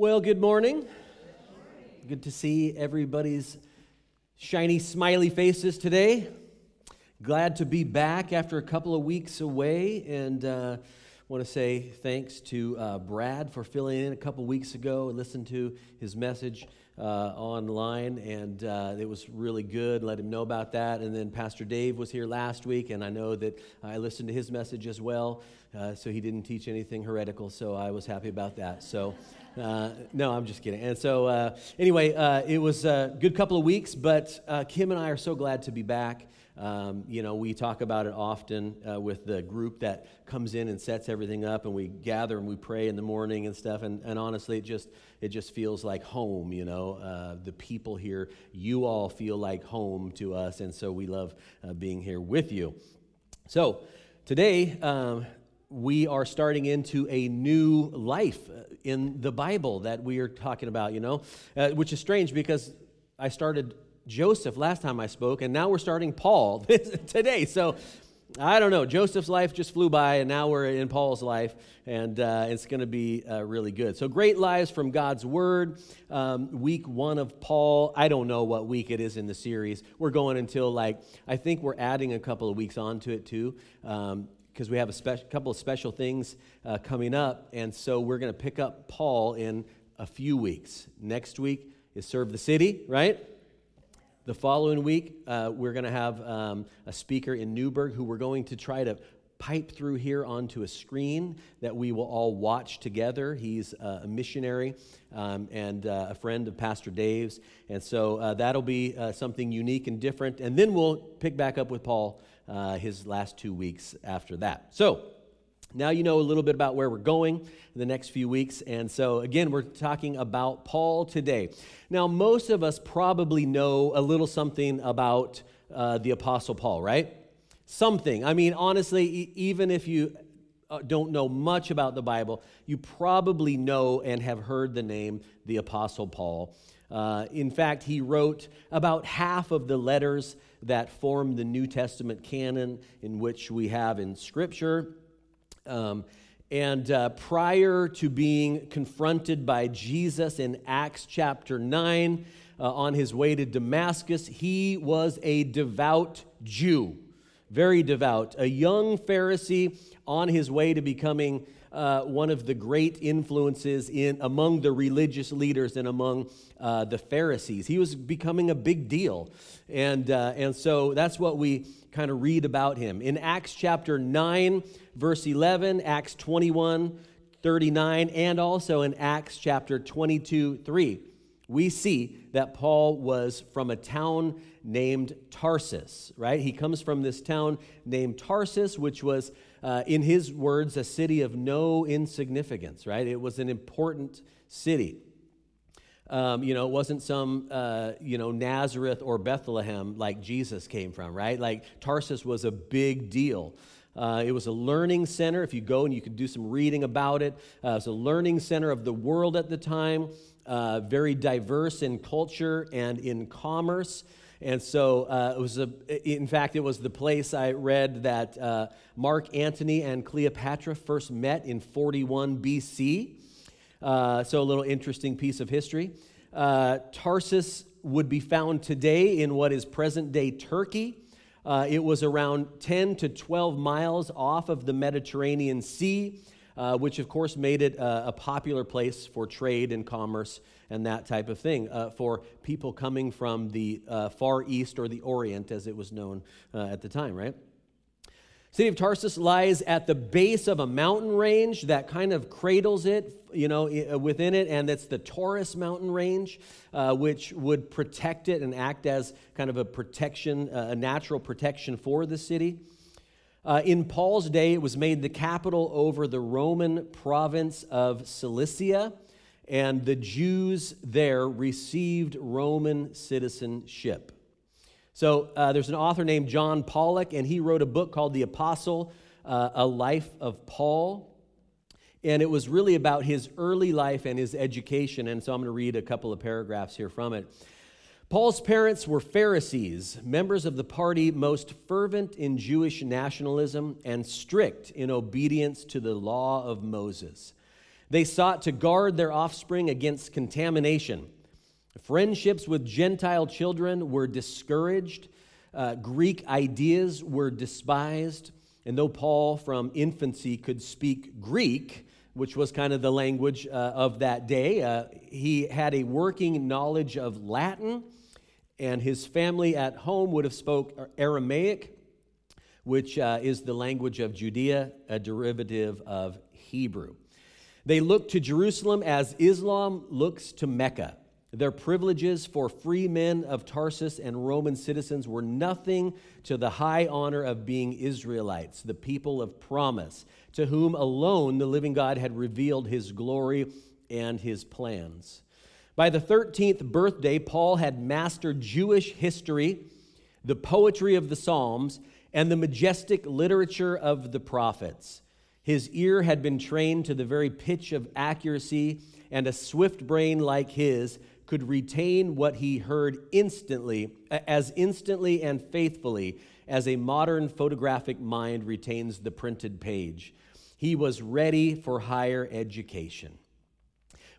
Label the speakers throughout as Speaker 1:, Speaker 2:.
Speaker 1: Well, good morning. Good to see everybody's shiny, smiley faces today. Glad to be back after a couple of weeks away, and uh, want to say thanks to uh, Brad for filling in a couple weeks ago. and listened to his message online, and uh, it was really good. Let him know about that. And then Pastor Dave was here last week, and I know that I listened to his message as well. Uh, so he didn't teach anything heretical, so I was happy about that. So. Uh, no, I'm just kidding. And so, uh, anyway, uh, it was a good couple of weeks, but uh, Kim and I are so glad to be back. Um, you know, we talk about it often uh, with the group that comes in and sets everything up, and we gather and we pray in the morning and stuff. And, and honestly, it just it just feels like home. You know, uh, the people here, you all feel like home to us, and so we love being here with you. So today, um, we are starting into a new life uh, in the Bible that we are talking about, you know, uh, which is strange because I started Joseph last time I spoke, and now we're starting Paul today. So I don't know. Joseph's life just flew by, and now we're in Paul's life, and uh, it's going to be uh, really good. So, great lives from God's Word. Um, week one of Paul. I don't know what week it is in the series. We're going until like, I think we're adding a couple of weeks onto it too. Um, because we have a spe- couple of special things uh, coming up. And so we're going to pick up Paul in a few weeks. Next week is Serve the City, right? The following week, uh, we're going to have um, a speaker in Newberg who we're going to try to pipe through here onto a screen that we will all watch together. He's uh, a missionary um, and uh, a friend of Pastor Dave's. And so uh, that'll be uh, something unique and different. And then we'll pick back up with Paul uh, his last two weeks after that. So, now you know a little bit about where we're going in the next few weeks. And so, again, we're talking about Paul today. Now, most of us probably know a little something about uh, the Apostle Paul, right? Something. I mean, honestly, e- even if you uh, don't know much about the Bible, you probably know and have heard the name the Apostle Paul. Uh, in fact, he wrote about half of the letters that form the New Testament canon in which we have in Scripture. Um, and uh, prior to being confronted by Jesus in Acts chapter 9 uh, on his way to Damascus, he was a devout Jew, very devout, a young Pharisee on his way to becoming uh, one of the great influences in among the religious leaders and among uh, the Pharisees. He was becoming a big deal, and uh, and so that's what we kind of read about him. In Acts chapter nine, verse eleven, Acts twenty one. 39 and also in Acts chapter 22 3 we see that Paul was from a town named Tarsus, right? He comes from this town named Tarsus, which was uh, in his words, a city of no insignificance, right? It was an important city. Um, you know, it wasn't some, uh, you know, Nazareth or Bethlehem like Jesus came from, right? Like Tarsus was a big deal. Uh, it was a learning center. If you go and you could do some reading about it, uh, it was a learning center of the world at the time, uh, very diverse in culture and in commerce. And so uh, it was a, in fact, it was the place I read that uh, Mark Antony and Cleopatra first met in 41 BC. Uh, so a little interesting piece of history. Uh, Tarsus would be found today in what is present day Turkey. Uh, it was around 10 to 12 miles off of the Mediterranean Sea, uh, which of course made it a popular place for trade and commerce and that type of thing uh, for people coming from the uh, Far East or the Orient, as it was known uh, at the time, right? City of Tarsus lies at the base of a mountain range that kind of cradles it, you know, uh, within it, and it's the Taurus mountain range, uh, which would protect it and act as kind of a protection, uh, a natural protection for the city. Uh, in Paul's day, it was made the capital over the Roman province of Cilicia and the Jews there received Roman citizenship. So uh, there's an author named John Pollock, and he wrote a book called The Apostle, uh, A Life of Paul. And it was really about his early life and his education. And so I'm going to read a couple of paragraphs here from it. Paul's parents were Pharisees, members of the party most fervent in Jewish nationalism and strict in obedience to the law of Moses. They sought to guard their offspring against contamination. Friendships with Gentile children were discouraged. Uh, Greek ideas were despised. And though Paul from infancy could speak Greek, which was kind of the language uh, of that day, uh, he had a working knowledge of Latin, and his family at home would have spoke Aramaic, which uh, is the language of Judea, a derivative of Hebrew. They looked to Jerusalem as Islam looks to Mecca. Their privileges for free men of Tarsus and Roman citizens were nothing to the high honor of being Israelites, the people of promise, to whom alone the living God had revealed his glory and his plans. By the 13th birthday, Paul had mastered Jewish history, the poetry of the Psalms, and the majestic literature of the prophets. His ear had been trained to the very pitch of accuracy, and a swift brain like his could retain what he heard instantly, as instantly and faithfully as a modern photographic mind retains the printed page. He was ready for higher education.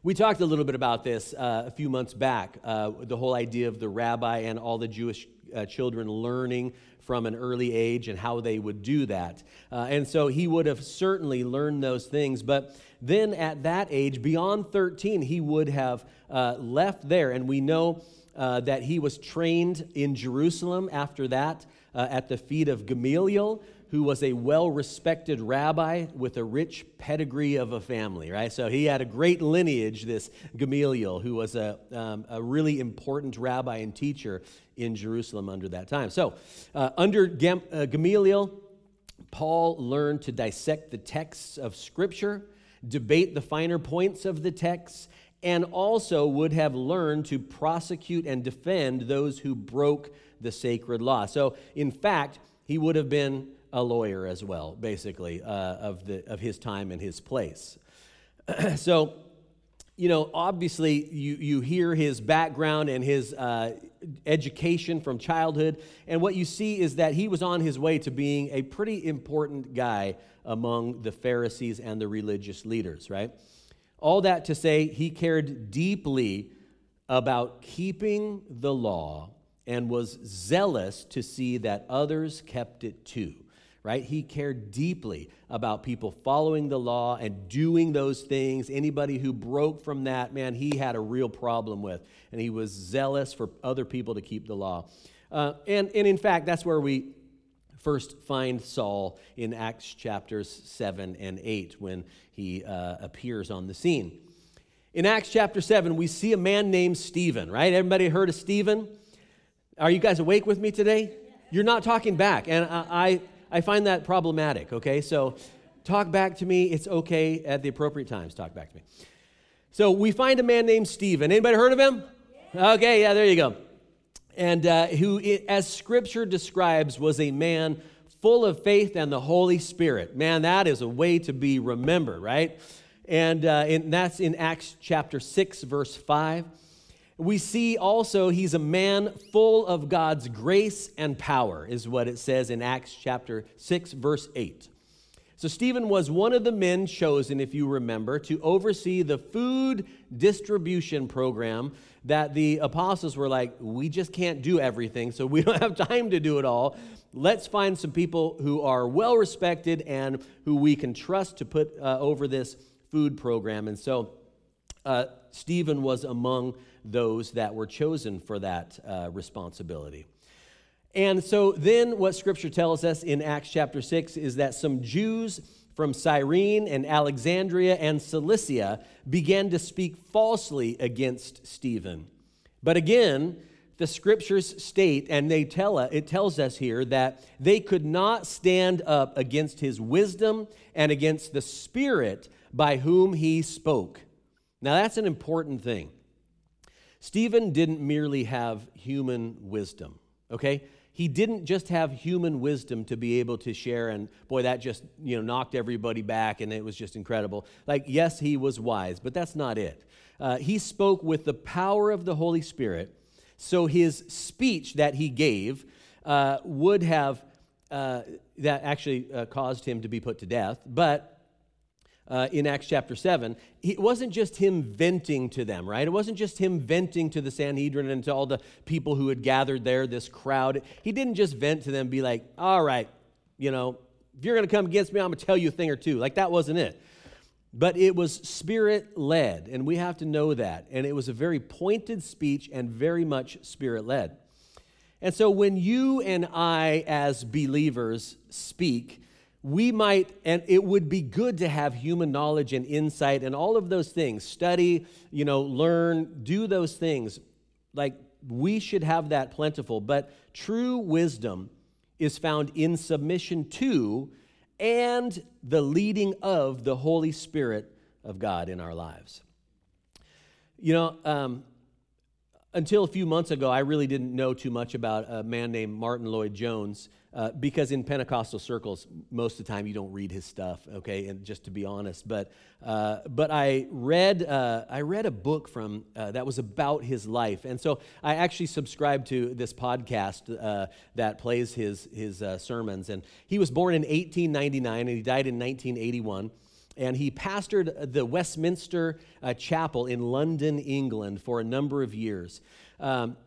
Speaker 1: We talked a little bit about this uh, a few months back uh, the whole idea of the rabbi and all the Jewish uh, children learning from an early age and how they would do that. Uh, and so he would have certainly learned those things. But then at that age, beyond 13, he would have uh, left there. And we know uh, that he was trained in Jerusalem after that uh, at the feet of Gamaliel who was a well respected rabbi with a rich pedigree of a family, right? So he had a great lineage, this Gamaliel, who was a, um, a really important rabbi and teacher in Jerusalem under that time. So, uh, under Gam- uh, Gamaliel, Paul learned to dissect the texts of Scripture, debate the finer points of the texts, and also would have learned to prosecute and defend those who broke the sacred law. So, in fact, he would have been a lawyer as well, basically, uh, of, the, of his time and his place. so, you know, obviously, you, you hear his background and his uh, education from childhood, and what you see is that he was on his way to being a pretty important guy among the Pharisees and the religious leaders, right? All that to say, he cared deeply about keeping the law and was zealous to see that others kept it too right? He cared deeply about people following the law and doing those things. Anybody who broke from that, man, he had a real problem with. And he was zealous for other people to keep the law. Uh, and, and in fact, that's where we first find Saul in Acts chapters 7 and 8 when he uh, appears on the scene. In Acts chapter 7, we see a man named Stephen, right? Everybody heard of Stephen? Are you guys awake with me today? You're not talking back. And I, I find that problematic, okay? So talk back to me. It's okay at the appropriate times. Talk back to me. So we find a man named Stephen. Anybody heard of him? Okay, yeah, there you go. And uh, who, as scripture describes, was a man full of faith and the Holy Spirit. Man, that is a way to be remembered, right? And, uh, and that's in Acts chapter 6, verse 5 we see also he's a man full of God's grace and power, is what it says in Acts chapter 6, verse 8. So, Stephen was one of the men chosen, if you remember, to oversee the food distribution program that the apostles were like, we just can't do everything, so we don't have time to do it all. Let's find some people who are well respected and who we can trust to put uh, over this food program. And so, uh, Stephen was among those that were chosen for that uh, responsibility. And so then what scripture tells us in Acts chapter 6 is that some Jews from Cyrene and Alexandria and Cilicia began to speak falsely against Stephen. But again, the scriptures state, and they tell it tells us here that they could not stand up against his wisdom and against the spirit by whom he spoke. Now that's an important thing. Stephen didn't merely have human wisdom, okay? He didn't just have human wisdom to be able to share, and boy, that just, you know, knocked everybody back, and it was just incredible. Like, yes, he was wise, but that's not it. Uh, he spoke with the power of the Holy Spirit, so his speech that he gave uh, would have, uh, that actually uh, caused him to be put to death, but uh, in Acts chapter 7, it wasn't just him venting to them, right? It wasn't just him venting to the Sanhedrin and to all the people who had gathered there, this crowd. He didn't just vent to them, be like, all right, you know, if you're going to come against me, I'm going to tell you a thing or two. Like, that wasn't it. But it was spirit led, and we have to know that. And it was a very pointed speech and very much spirit led. And so when you and I, as believers, speak, we might, and it would be good to have human knowledge and insight and all of those things. Study, you know, learn, do those things. Like we should have that plentiful. But true wisdom is found in submission to and the leading of the Holy Spirit of God in our lives. You know, um, until a few months ago, I really didn't know too much about a man named Martyn Lloyd-Jones uh, because in Pentecostal circles, most of the time you don't read his stuff, okay, and just to be honest. But, uh, but I, read, uh, I read a book from, uh, that was about his life. And so I actually subscribed to this podcast uh, that plays his, his uh, sermons. And he was born in 1899 and he died in 1981 and he pastored the Westminster uh, Chapel in London, England, for a number of years. Um,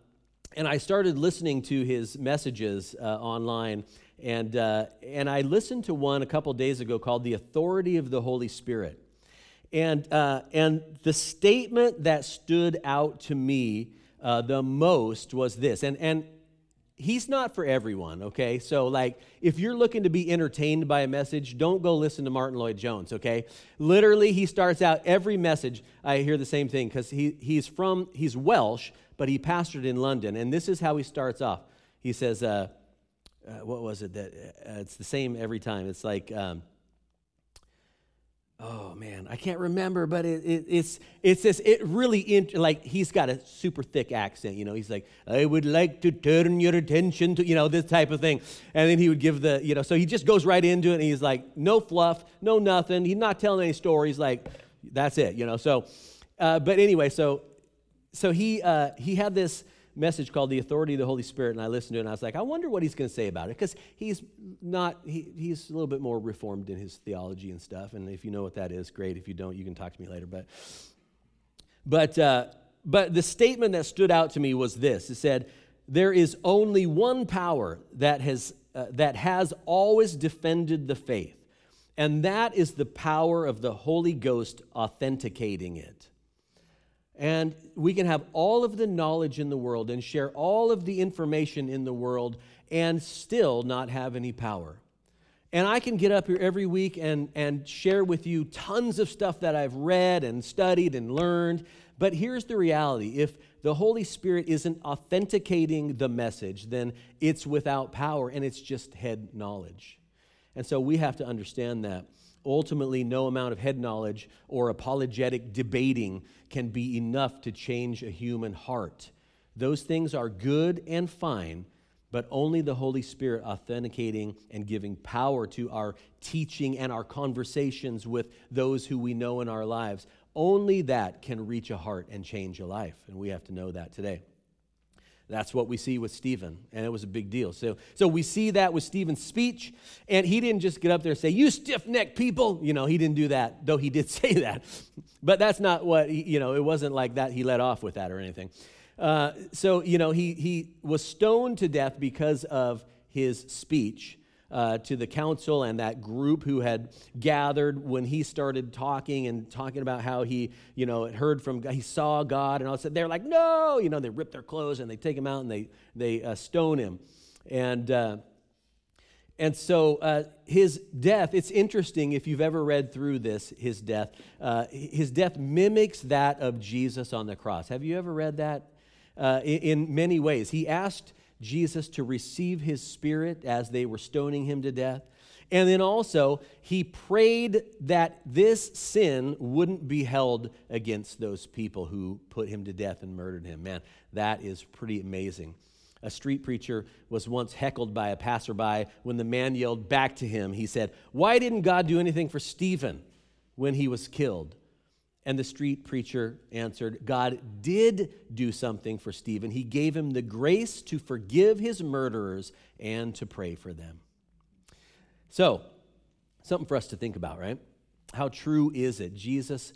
Speaker 1: and I started listening to his messages uh, online, and, uh, and I listened to one a couple days ago called The Authority of the Holy Spirit. And, uh, and the statement that stood out to me uh, the most was this, and, and he's not for everyone, okay? So, like, if you're looking to be entertained by a message, don't go listen to Martyn Lloyd-Jones, okay? Literally, he starts out every message. I hear the same thing because he, he's from, he's Welsh, but he pastored in London. And this is how he starts off. He says, uh, uh, what was it that, uh, it's the same every time. It's like, um, oh man, I can't remember, but it, it, it's it's this it really like he's got a super thick accent. You know, he's like, I would like to turn your attention to you know this type of thing, and then he would give the you know, so he just goes right into it, and he's like, no fluff, no nothing. He's not telling any stories. Like that's it, you know. So, uh, but anyway, so so he uh, he had this message called The Authority of the Holy Spirit, and I listened to it, and I was like, I wonder what he's going to say about it, because he's not, he, he's a little bit more reformed in his theology and stuff, and if you know what that is, great. If you don't, you can talk to me later. But, but, uh, but the statement that stood out to me was this it said, There is only one power that has, uh, that has always defended the faith, and that is the power of the Holy Ghost authenticating it. And we can have all of the knowledge in the world and share all of the information in the world and still not have any power. And I can get up here every week and, and share with you tons of stuff that I've read and studied and learned. But here's the reality if the Holy Spirit isn't authenticating the message, then it's without power and it's just head knowledge. And so we have to understand that. Ultimately, no amount of head knowledge or apologetic debating can be enough to change a human heart. Those things are good and fine, but only the Holy Spirit authenticating and giving power to our teaching and our conversations with those who we know in our lives. Only that can reach a heart and change a life. And we have to know that today. That's what we see with Stephen, and it was a big deal. So, so we see that with Stephen's speech, and he didn't just get up there and say, You stiff necked people. You know, he didn't do that, though he did say that. But that's not what, he, you know, it wasn't like that he let off with that or anything. Uh, so, you know, he, he was stoned to death because of his speech uh, to the council and that group who had gathered when he started talking and talking about how he, you know, heard from he saw God, and all said they're like, no, you know, they rip their clothes and they take him out and they they uh, stone him, and. Uh, and so uh, his death, it's interesting if you've ever read through this, his death. Uh, his death mimics that of Jesus on the cross. Have you ever read that? Uh, in, in, many ways. He asked Jesus to receive his spirit as they were stoning him to death. And then also, he prayed that this sin wouldn't be held against those people who put him to death and murdered him. Man, that is pretty amazing. A street preacher was once heckled by a passerby when the man yelled back to him. He said, Why didn't God do anything for Stephen when he was killed? And the street preacher answered, God did do something for Stephen. He gave him the grace to forgive his murderers and to pray for them. So, something for us to think about, right? how true is it? Jesus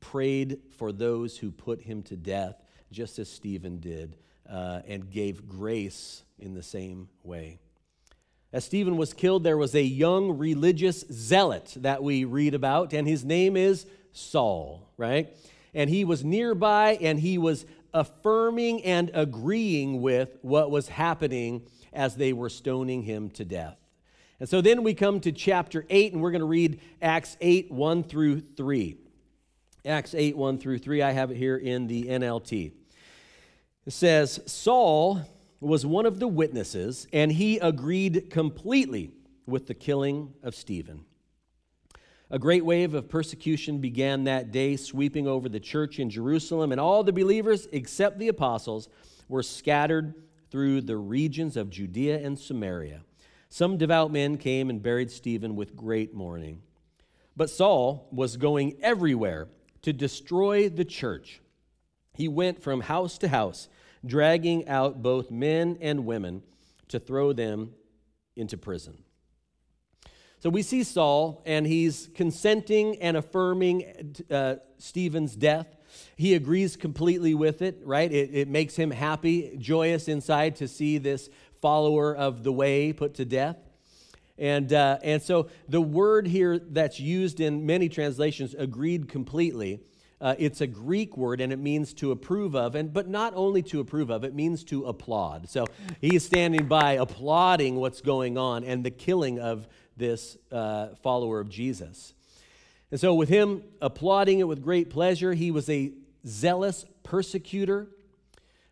Speaker 1: prayed for those who put him to death, just as Stephen did, uh, and gave grace in the same way. As Stephen was killed, there was a young religious zealot that we read about, and his name is Saul, right? And he was nearby and he was affirming and agreeing with what was happening as they were stoning him to death. And so then we come to chapter 8, and we're going to read Acts 8 1 through 3. Acts 8 1 through 3. I have it here in the NLT. It says, Saul was one of the witnesses, and he agreed completely with the killing of Stephen. A great wave of persecution began that day, sweeping over the church in Jerusalem, and all the believers, except the apostles, were scattered through the regions of Judea and Samaria. Some devout men came and buried Stephen with great mourning. But Saul was going everywhere to destroy the church. He went from house to house dragging out both men and women to throw them into prison. So we see Saul, and he's consenting and affirming uh, Stephen's death. He agrees completely with it, right? It, it makes him happy, joyous inside to see this follower of the way put to death. And, uh, and so the word here that's used in many translations, agreed completely, uh, it's a Greek word and it means to approve of, and, but not only to approve of, it means to applaud. So he is standing by applauding what's going on and the killing of this uh, follower of Jesus. And so, with him applauding it with great pleasure, he was a zealous persecutor,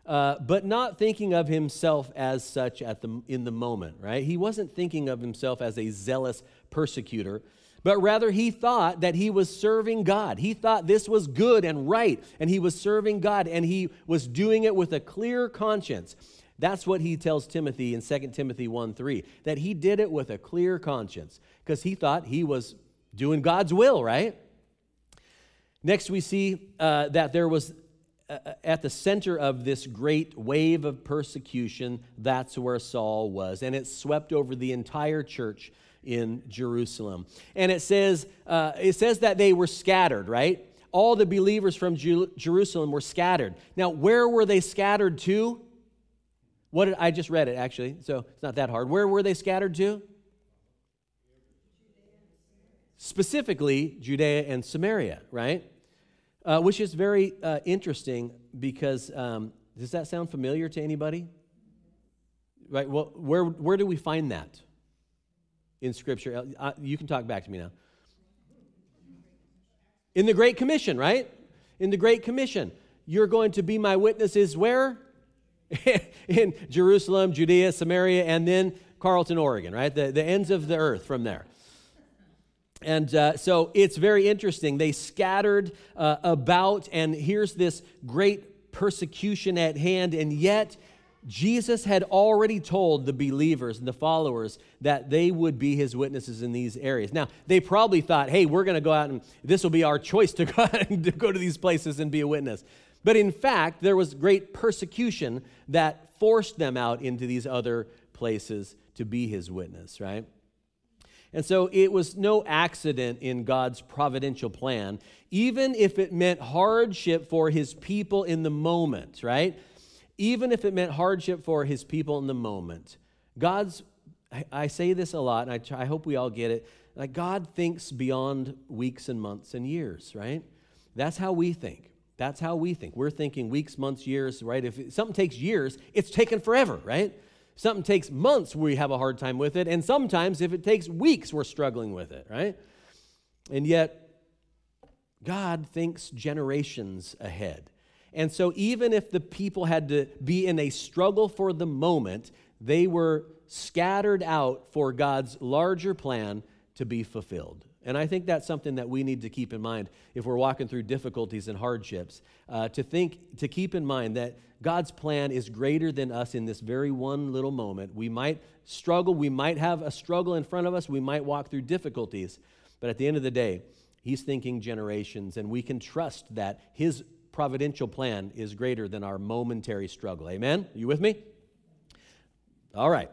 Speaker 1: uh, but not thinking of himself as such at the, in the moment, right? He wasn't thinking of himself as a zealous persecutor but rather he thought that he was serving God. He thought this was good and right, and he was serving God, and he was doing it with a clear conscience. That's what he tells Timothy in 2 Timothy 1 3, that he did it with a clear conscience because he thought he was doing God's will, right? Next, we see uh, that there was uh, uh at the center of this great wave of persecution, that's where Saul was. And it swept over the entire church in Jerusalem. And it says, uh, it says that they were scattered, right? All the believers from Jerusalem were scattered. Now, where were they scattered to? What did, I just read it actually, so it's not that hard. Where were they scattered to? Specifically, Judea and Samaria, right? Uh, which is very uh, interesting because um, does that sound familiar to anybody? Right? Well, where, where do we find that? in Scripture. Uh, you can talk back to me now. In the Great Commission, right? In the Great Commission. You're going to be my witnesses where? in Jerusalem, Judea, Samaria, and then Carlton, Oregon, right? The, the ends of the earth from there. And uh, so it's very interesting. They scattered uh, about, and here's this great persecution at hand, and yet Jesus had already told the believers and the followers that they would be his witnesses in these areas. Now, they probably thought, hey, we're going to go out and this will be our choice to go, to go to these places and be a witness. But in fact, there was great persecution that forced them out into these other places to be his witness, right? And so it was no accident in God's providential plan, even if it meant hardship for his people in the moment, right? even if it meant hardship for his people in the moment. God's, I, say this a lot, and I, try, I hope we all get it. Like God thinks beyond weeks and months and years, right? That's how we think. That's how we think. We're thinking weeks, months, years, right? If something takes years, it's taken forever, right? Something takes months, we have a hard time with it. And sometimes, if it takes weeks, we're struggling with it, right? And yet, God thinks generations ahead. And so, even if the people had to be in a struggle for the moment, they were scattered out for God's larger plan to be fulfilled. And I think that's something that we need to keep in mind if we're walking through difficulties and hardships. Uh, to think, to keep in mind that God's plan is greater than us in this very one little moment. We might struggle, we might have a struggle in front of us, we might walk through difficulties, but at the end of the day, He's thinking generations, and we can trust that His providential plan is greater than our momentary struggle. Amen? You with me? All right.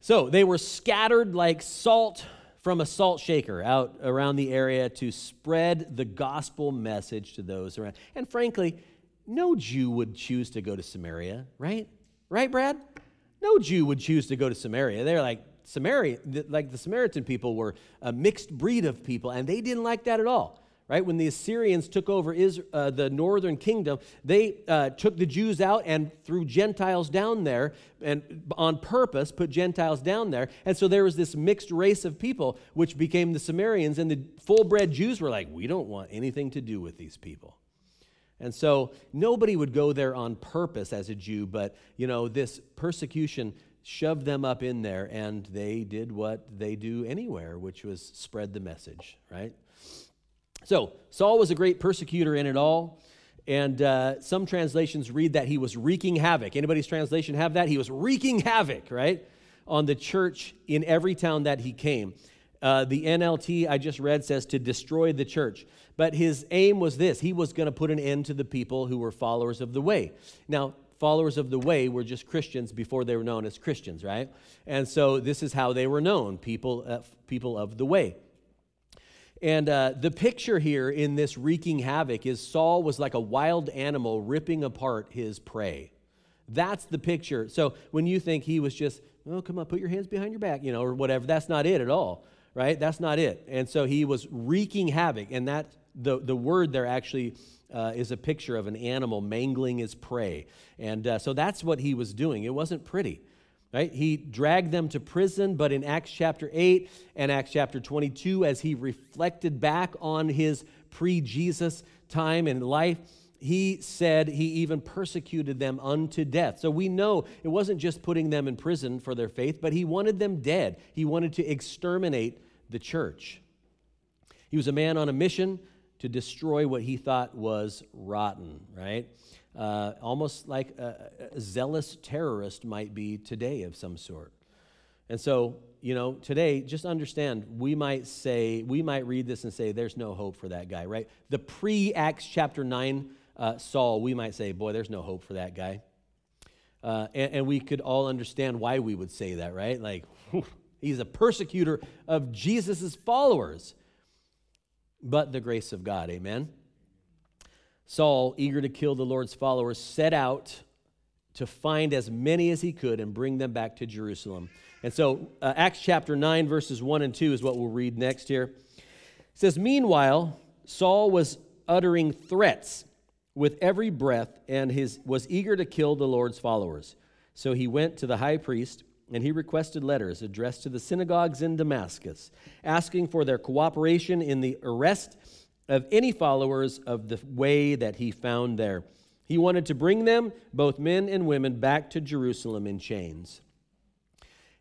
Speaker 1: So they were scattered like salt from a salt shaker out around the area to spread the gospel message to those around. And frankly, no Jew would choose to go to Samaria, right? Right, Brad? No Jew would choose to go to Samaria. They're like, Samaria, like the Samaritan people were a mixed breed of people, and they didn't like that at all right? When the Assyrians took over Israel, uh, the northern kingdom, they uh, took the Jews out and threw Gentiles down there, and on purpose put Gentiles down there. And so there was this mixed race of people, which became the Samaritans, and the full bred Jews were like, we don't want anything to do with these people. And so nobody would go there on purpose as a Jew, but you know, this persecution shoved them up in there, and they did what they do anywhere, which was spread the message, right? So, Saul was a great persecutor in it all. And uh, some translations read that he was wreaking havoc. Anybody's translation have that? He was wreaking havoc, right? On the church in every town that he came. Uh, the NLT I just read says to destroy the church. But his aim was this he was going to put an end to the people who were followers of the way. Now, followers of the way were just Christians before they were known as Christians, right? And so this is how they were known people, uh, people of the way. And uh, the picture here in this wreaking havoc is Saul was like a wild animal ripping apart his prey. That's the picture. So when you think he was just, oh, come on, put your hands behind your back, you know, or whatever, that's not it at all, right? That's not it. And so he was wreaking havoc. And that, the, the word there actually uh, is a picture of an animal mangling his prey. And uh, so that's what he was doing. It wasn't pretty. Right? He dragged them to prison, but in Acts chapter 8 and Acts chapter 22, as he reflected back on his pre Jesus time and life, he said he even persecuted them unto death. So we know it wasn't just putting them in prison for their faith, but he wanted them dead. He wanted to exterminate the church. He was a man on a mission to destroy what he thought was rotten, right? Uh, almost like a, a zealous terrorist might be today of some sort. And so, you know, today, just understand, we might say, we might read this and say, there's no hope for that guy, right? The pre Acts chapter 9 uh, Saul, we might say, boy, there's no hope for that guy. Uh, and, and, we could all understand why we would say that, right? Like, he's a persecutor of Jesus' followers. But the grace of God, amen? Saul, eager to kill the Lord's followers, set out to find as many as he could and bring them back to Jerusalem. And so, uh, Acts chapter 9, verses 1 and 2 is what we'll read next here. It says, Meanwhile, Saul was uttering threats with every breath and his, was eager to kill the Lord's followers. So he went to the high priest and he requested letters addressed to the synagogues in Damascus, asking for their cooperation in the arrest of any followers of the way that he found there. He wanted to bring them, both men and women, back to Jerusalem in chains.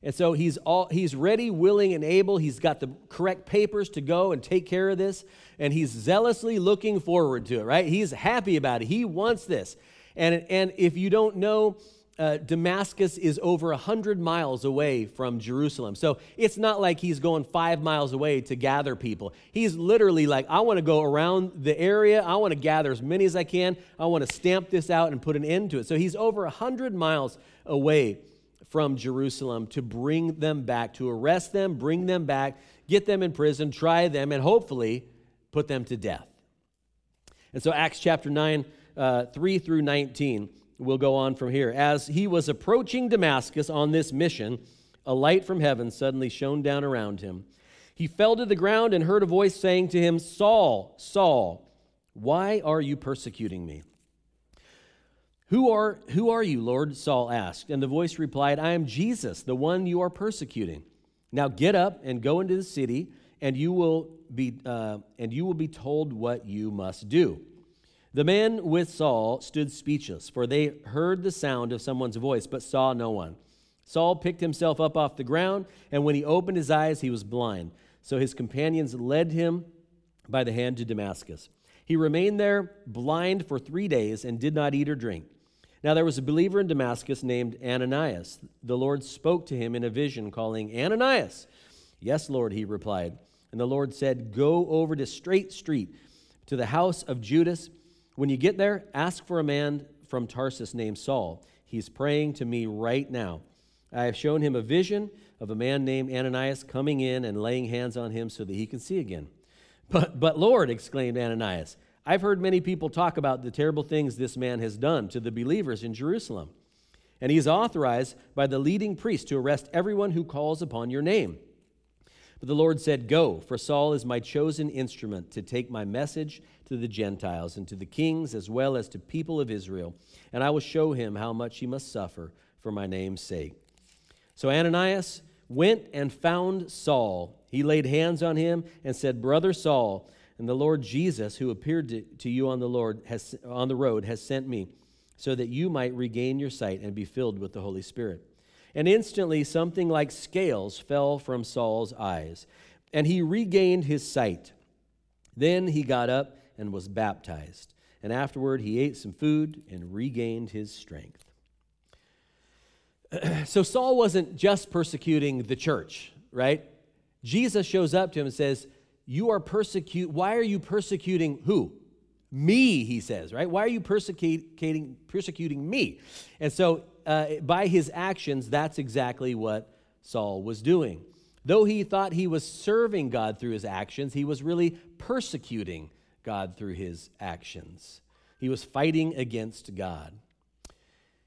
Speaker 1: And so he's, all, he's ready, willing, and able. He's got the correct papers to go and take care of this. And he's zealously looking forward to it, right? He's happy about it. He wants this. And, and if you don't know, uh, Damascus is over 100 miles away from Jerusalem. So it's not like he's going five miles away to gather people. He's literally like, I want to go around the area. I want to gather as many as I can. I want to stamp this out and put an end to it. So he's over 100 miles away from Jerusalem to bring them back, to arrest them, bring them back, get them in prison, try them, and hopefully put them to death. And so Acts chapter 9, uh, 3 through 19 We'll go on from here. As he was approaching Damascus on this mission, a light from heaven suddenly shone down around him. He fell to the ground and heard a voice saying to him, Saul, Saul, why are you persecuting me? Who are, who are you, Lord? Saul asked. And the voice replied, I am Jesus, the one you are persecuting. Now get up and go into the city, and you will be, uh, and you will be told what you must do. The men with Saul stood speechless, for they heard the sound of someone's voice, but saw no one. Saul picked himself up off the ground, and when he opened his eyes, he was blind. So his companions led him by the hand to Damascus. He remained there blind for three days and did not eat or drink. Now there was a believer in Damascus named Ananias. The Lord spoke to him in a vision, calling, Ananias. Yes, Lord, he replied. And the Lord said, Go over to Straight Street to the house of Judas when you get there, ask for a man from Tarsus named Saul. He's praying to me right now. I have shown him a vision of a man named Ananias coming in and laying hands on him so that he can see again. But, but Lord, exclaimed Ananias, I've heard many people talk about the terrible things this man has done to the believers in Jerusalem. And he is authorized by the leading priest to arrest everyone who calls upon your name. But the Lord said, Go, for Saul is my chosen instrument to take my message to the Gentiles and to the kings as well as to people of Israel, and I will show him how much he must suffer for my name's sake. So Ananias went and found Saul. He laid hands on him and said, Brother Saul, and the Lord Jesus, who appeared to, to you on the Lord has, on the road, has sent me, so that you might regain your sight and be filled with the Holy Spirit. And instantly something like scales fell from Saul's eyes, and he regained his sight. Then he got up and was baptized, and afterward he ate some food and regained his strength. so Saul wasn't just persecuting the church, right? Jesus shows up to him and says, "You are persecute. Why are you persecuting who? Me?" He says, right? Why are you persecuting persecuting me? And so, uh, by his actions, that's exactly what Saul was doing. Though he thought he was serving God through his actions, he was really persecuting God through his actions. He was fighting against God.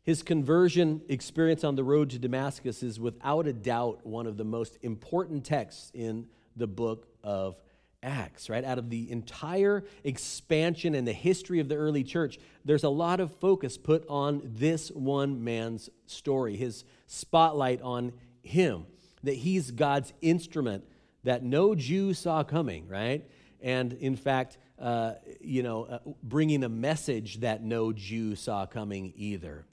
Speaker 1: His conversion experience on the road to Damascus is without a doubt one of the most important texts in the book of Acts, right? Out of the entire expansion and the history of the early church, there's a lot of focus put on this one man's story, his spotlight on him, that he's God's instrument that no Jew saw coming, right? And in fact, uh, you know, uh, bringing a message that no Jew saw coming either.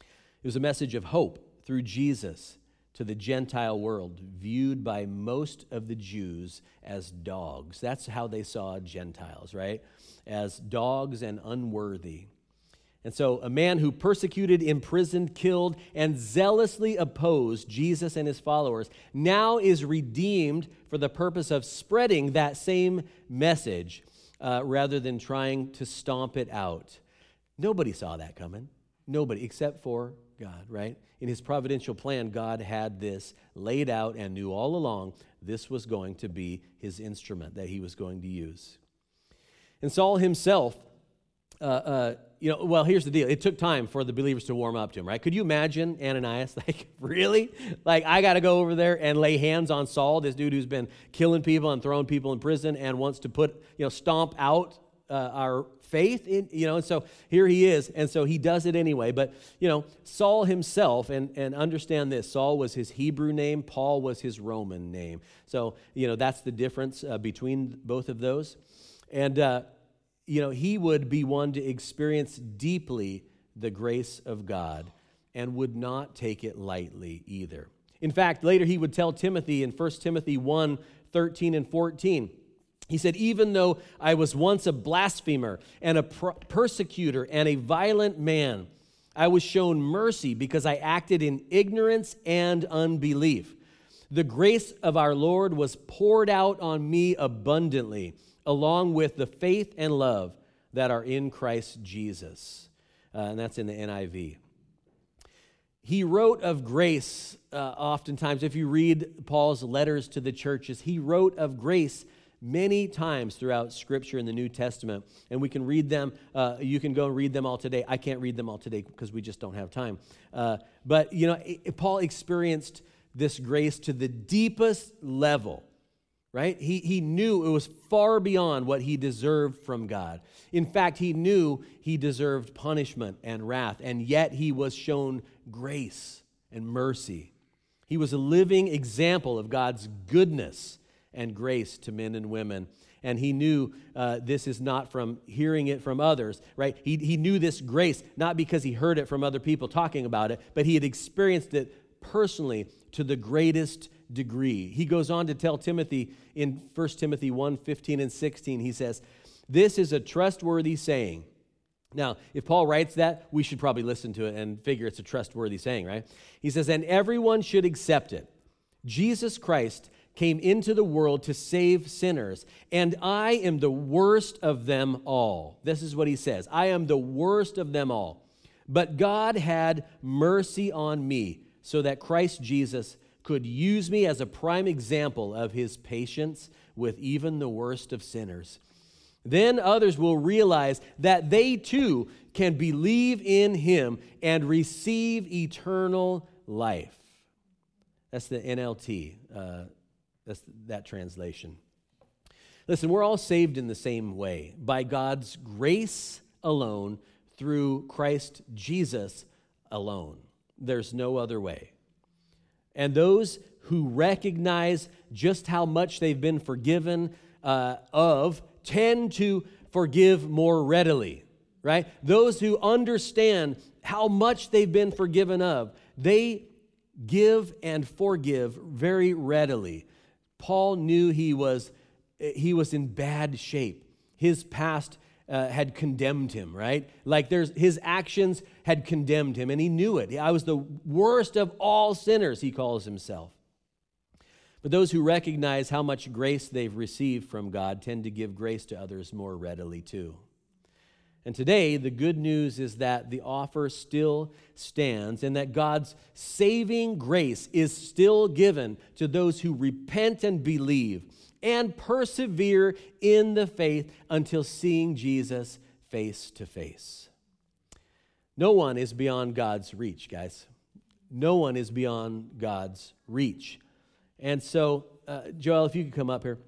Speaker 1: It was a message of hope through Jesus to the Gentile world, viewed by most of the Jews as dogs. That's how they saw Gentiles, right? As dogs and unworthy. And so, a man who persecuted, imprisoned, killed, and zealously opposed Jesus and his followers now is redeemed for the purpose of spreading that same message uh, rather than trying to stomp it out. Nobody saw that coming. Nobody, except for God, right? In his providential plan, God had this laid out and knew all along this was going to be his instrument that he was going to use. And Saul himself, uh, uh, you know, well, here's the deal. It took time for the believers to warm up to him, right? Could you imagine Ananias? Like, really? Like, I got to go over there and lay hands on Saul, this dude who's been killing people and throwing people in prison and wants to put, you know, stomp out uh, our faith in you know and so here he is and so he does it anyway. But you know saul himself and and understand this saul was his hebrew name paul was his roman name. So you know that's the difference uh, between both of those. And uh, you know he would be one to experience deeply the grace of god and would not take it lightly either. In fact later he would tell timothy in 1 timothy 1 13 and 14 he said, Even though I was once a blasphemer and a persecutor and a violent man, I was shown mercy because I acted in ignorance and unbelief. The grace of our Lord was poured out on me abundantly, along with the faith and love that are in Christ Jesus. Uh, and that's in the NIV. He wrote of grace, uh, oftentimes, if you read Paul's letters to the churches, he wrote of grace many times throughout Scripture in the New Testament, and we can read them. Uh, you can go and read them all today. I can't read them all today because we just don't have time. Uh, but, you know, it, Paul experienced this grace to the deepest level, right? He, he knew it was far beyond what he deserved from God. In fact, he knew he deserved punishment and wrath, and yet he was shown grace and mercy. He was a living example of God's goodness and grace to men and women. And he knew uh, this is not from hearing it from others, right? He, he knew this grace not because he heard it from other people talking about it, but he had experienced it personally to the greatest degree. He goes on to tell Timothy in 1 Timothy 1 15 and 16, he says, This is a trustworthy saying. Now, if Paul writes that, we should probably listen to it and figure it's a trustworthy saying, right? He says, And everyone should accept it. Jesus Christ came into the world to save sinners, and I am the worst of them all. This is what he says I am the worst of them all. But God had mercy on me so that Christ Jesus could use me as a prime example of his patience with even the worst of sinners. Then others will realize that they too can believe in him and receive eternal life. That's the NLT, uh, that's that translation. Listen, we're all saved in the same way by God's grace alone through Christ Jesus alone. There's no other way. And those who recognize just how much they've been forgiven uh, of tend to forgive more readily, right? Those who understand how much they've been forgiven of, they give and forgive very readily. Paul knew he was, he was in bad shape. His past uh, had condemned him, right? Like there's his actions had condemned him, and he knew it. I was the worst of all sinners, he calls himself. But those who recognize how much grace they've received from God tend to give grace to others more readily, too. And today, the good news is that the offer still stands and that God's saving grace is still given to those who repent and believe and persevere in the faith until seeing Jesus face to face. No one is beyond God's reach, guys. No one is beyond God's reach. And so, uh, Joel, if you could come up here.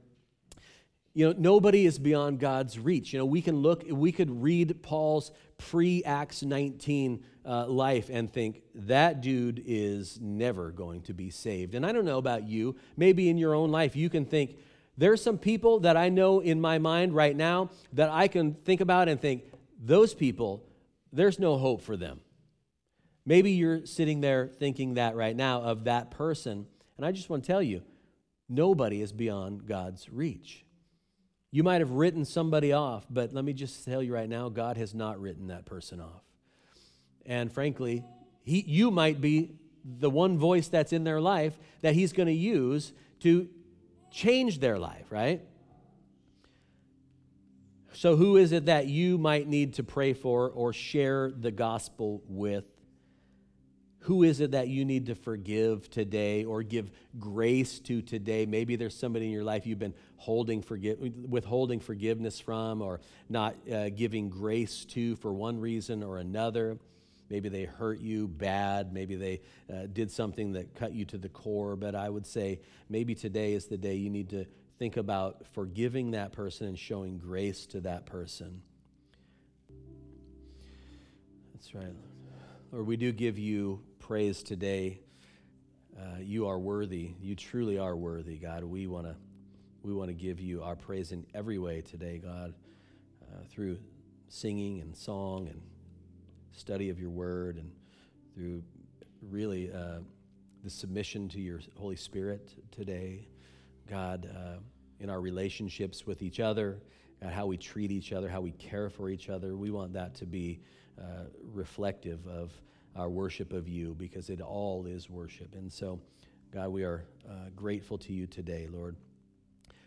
Speaker 1: You know, nobody is beyond God's reach. You know, we can look, we could read Paul's pre Acts 19 uh, life and think, that dude is never going to be saved. And I don't know about you. Maybe in your own life, you can think, there's some people that I know in my mind right now that I can think about and think, those people, there's no hope for them. Maybe you're sitting there thinking that right now of that person. And I just want to tell you, nobody is beyond God's reach. You might have written somebody off, but let me just tell you right now, God has not written that person off. And frankly, he, you might be the one voice that's in their life that He's going to use to change their life, right? So, who is it that you might need to pray for or share the gospel with? Who is it that you need to forgive today or give grace to today? Maybe there's somebody in your life you've been holding forgive, withholding forgiveness from or not uh, giving grace to for one reason or another. Maybe they hurt you bad. Maybe they uh, did something that cut you to the core. But I would say maybe today is the day you need to think about forgiving that person and showing grace to that person. That's right. Lord, we do give you praise today. Uh, you are worthy. You truly are worthy, God. We want to we want to give you our praise in every way today, God, uh, through singing and song and study of your word and through really uh, the submission to your Holy Spirit today, God, uh, in our relationships with each other, and how we treat each other, how we care for each other. We want that to be uh, reflective of our worship of you because it all is worship. And so, God, we are uh, grateful to you today, Lord.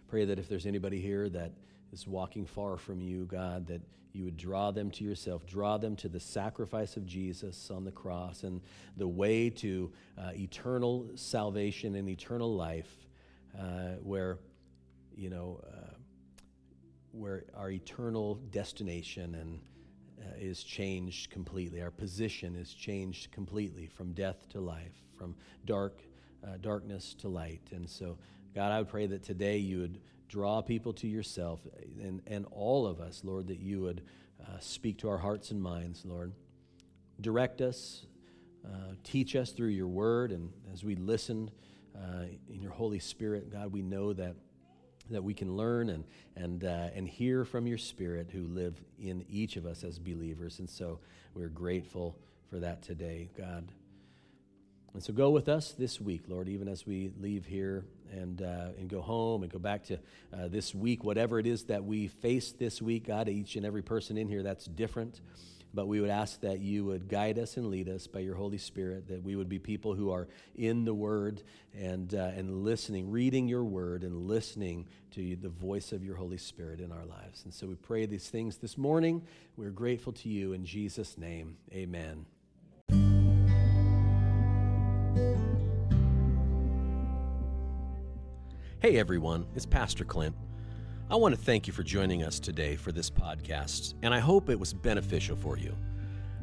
Speaker 1: Pray that if there's anybody here that is walking far from you, God, that you would draw them to yourself, draw them to the sacrifice of Jesus on the cross and the way to uh, eternal salvation and eternal life, uh, where, you know, uh, where our eternal destination and uh, is changed completely. Our position is changed completely from death to life, from dark uh, darkness to light. And so, God, I would pray that today you would draw people to yourself and, and all of us, Lord, that you would uh, speak to our hearts and minds, Lord. Direct us, uh, teach us through your word, and as we listen uh, in your Holy Spirit, God, we know that. That we can learn and, and, uh, and hear from your Spirit who live in each of us as believers. And so we're grateful for that today, God. And so go with us this week, Lord, even as we leave here and, uh, and go home and go back to uh, this week, whatever it is that we face this week, God, each and every person in here, that's different. But we would ask that you would guide us and lead us by your Holy Spirit, that we would be people who are in the Word and, uh, and listening, reading your Word and listening to the voice of your Holy Spirit in our lives. And so we pray these things this morning. We're grateful to you in Jesus' name. Amen. Hey everyone, it's Pastor Clint. I want to thank you for joining us today for this podcast, and I hope it was beneficial for you.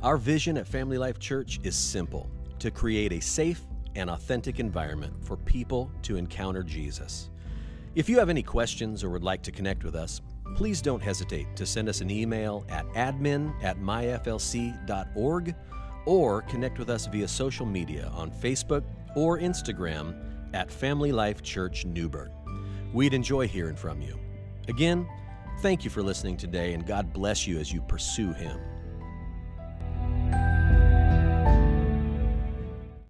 Speaker 1: Our vision at Family Life Church is simple to create a safe and authentic environment for people to encounter Jesus. If you have any questions or would like to connect with us, please don't hesitate to send us an email at admin at myflc.org or connect with us via social media on Facebook or Instagram at Family Life Church Newberg. We'd enjoy hearing from you. Again, thank you for listening today, and God bless you as you pursue Him.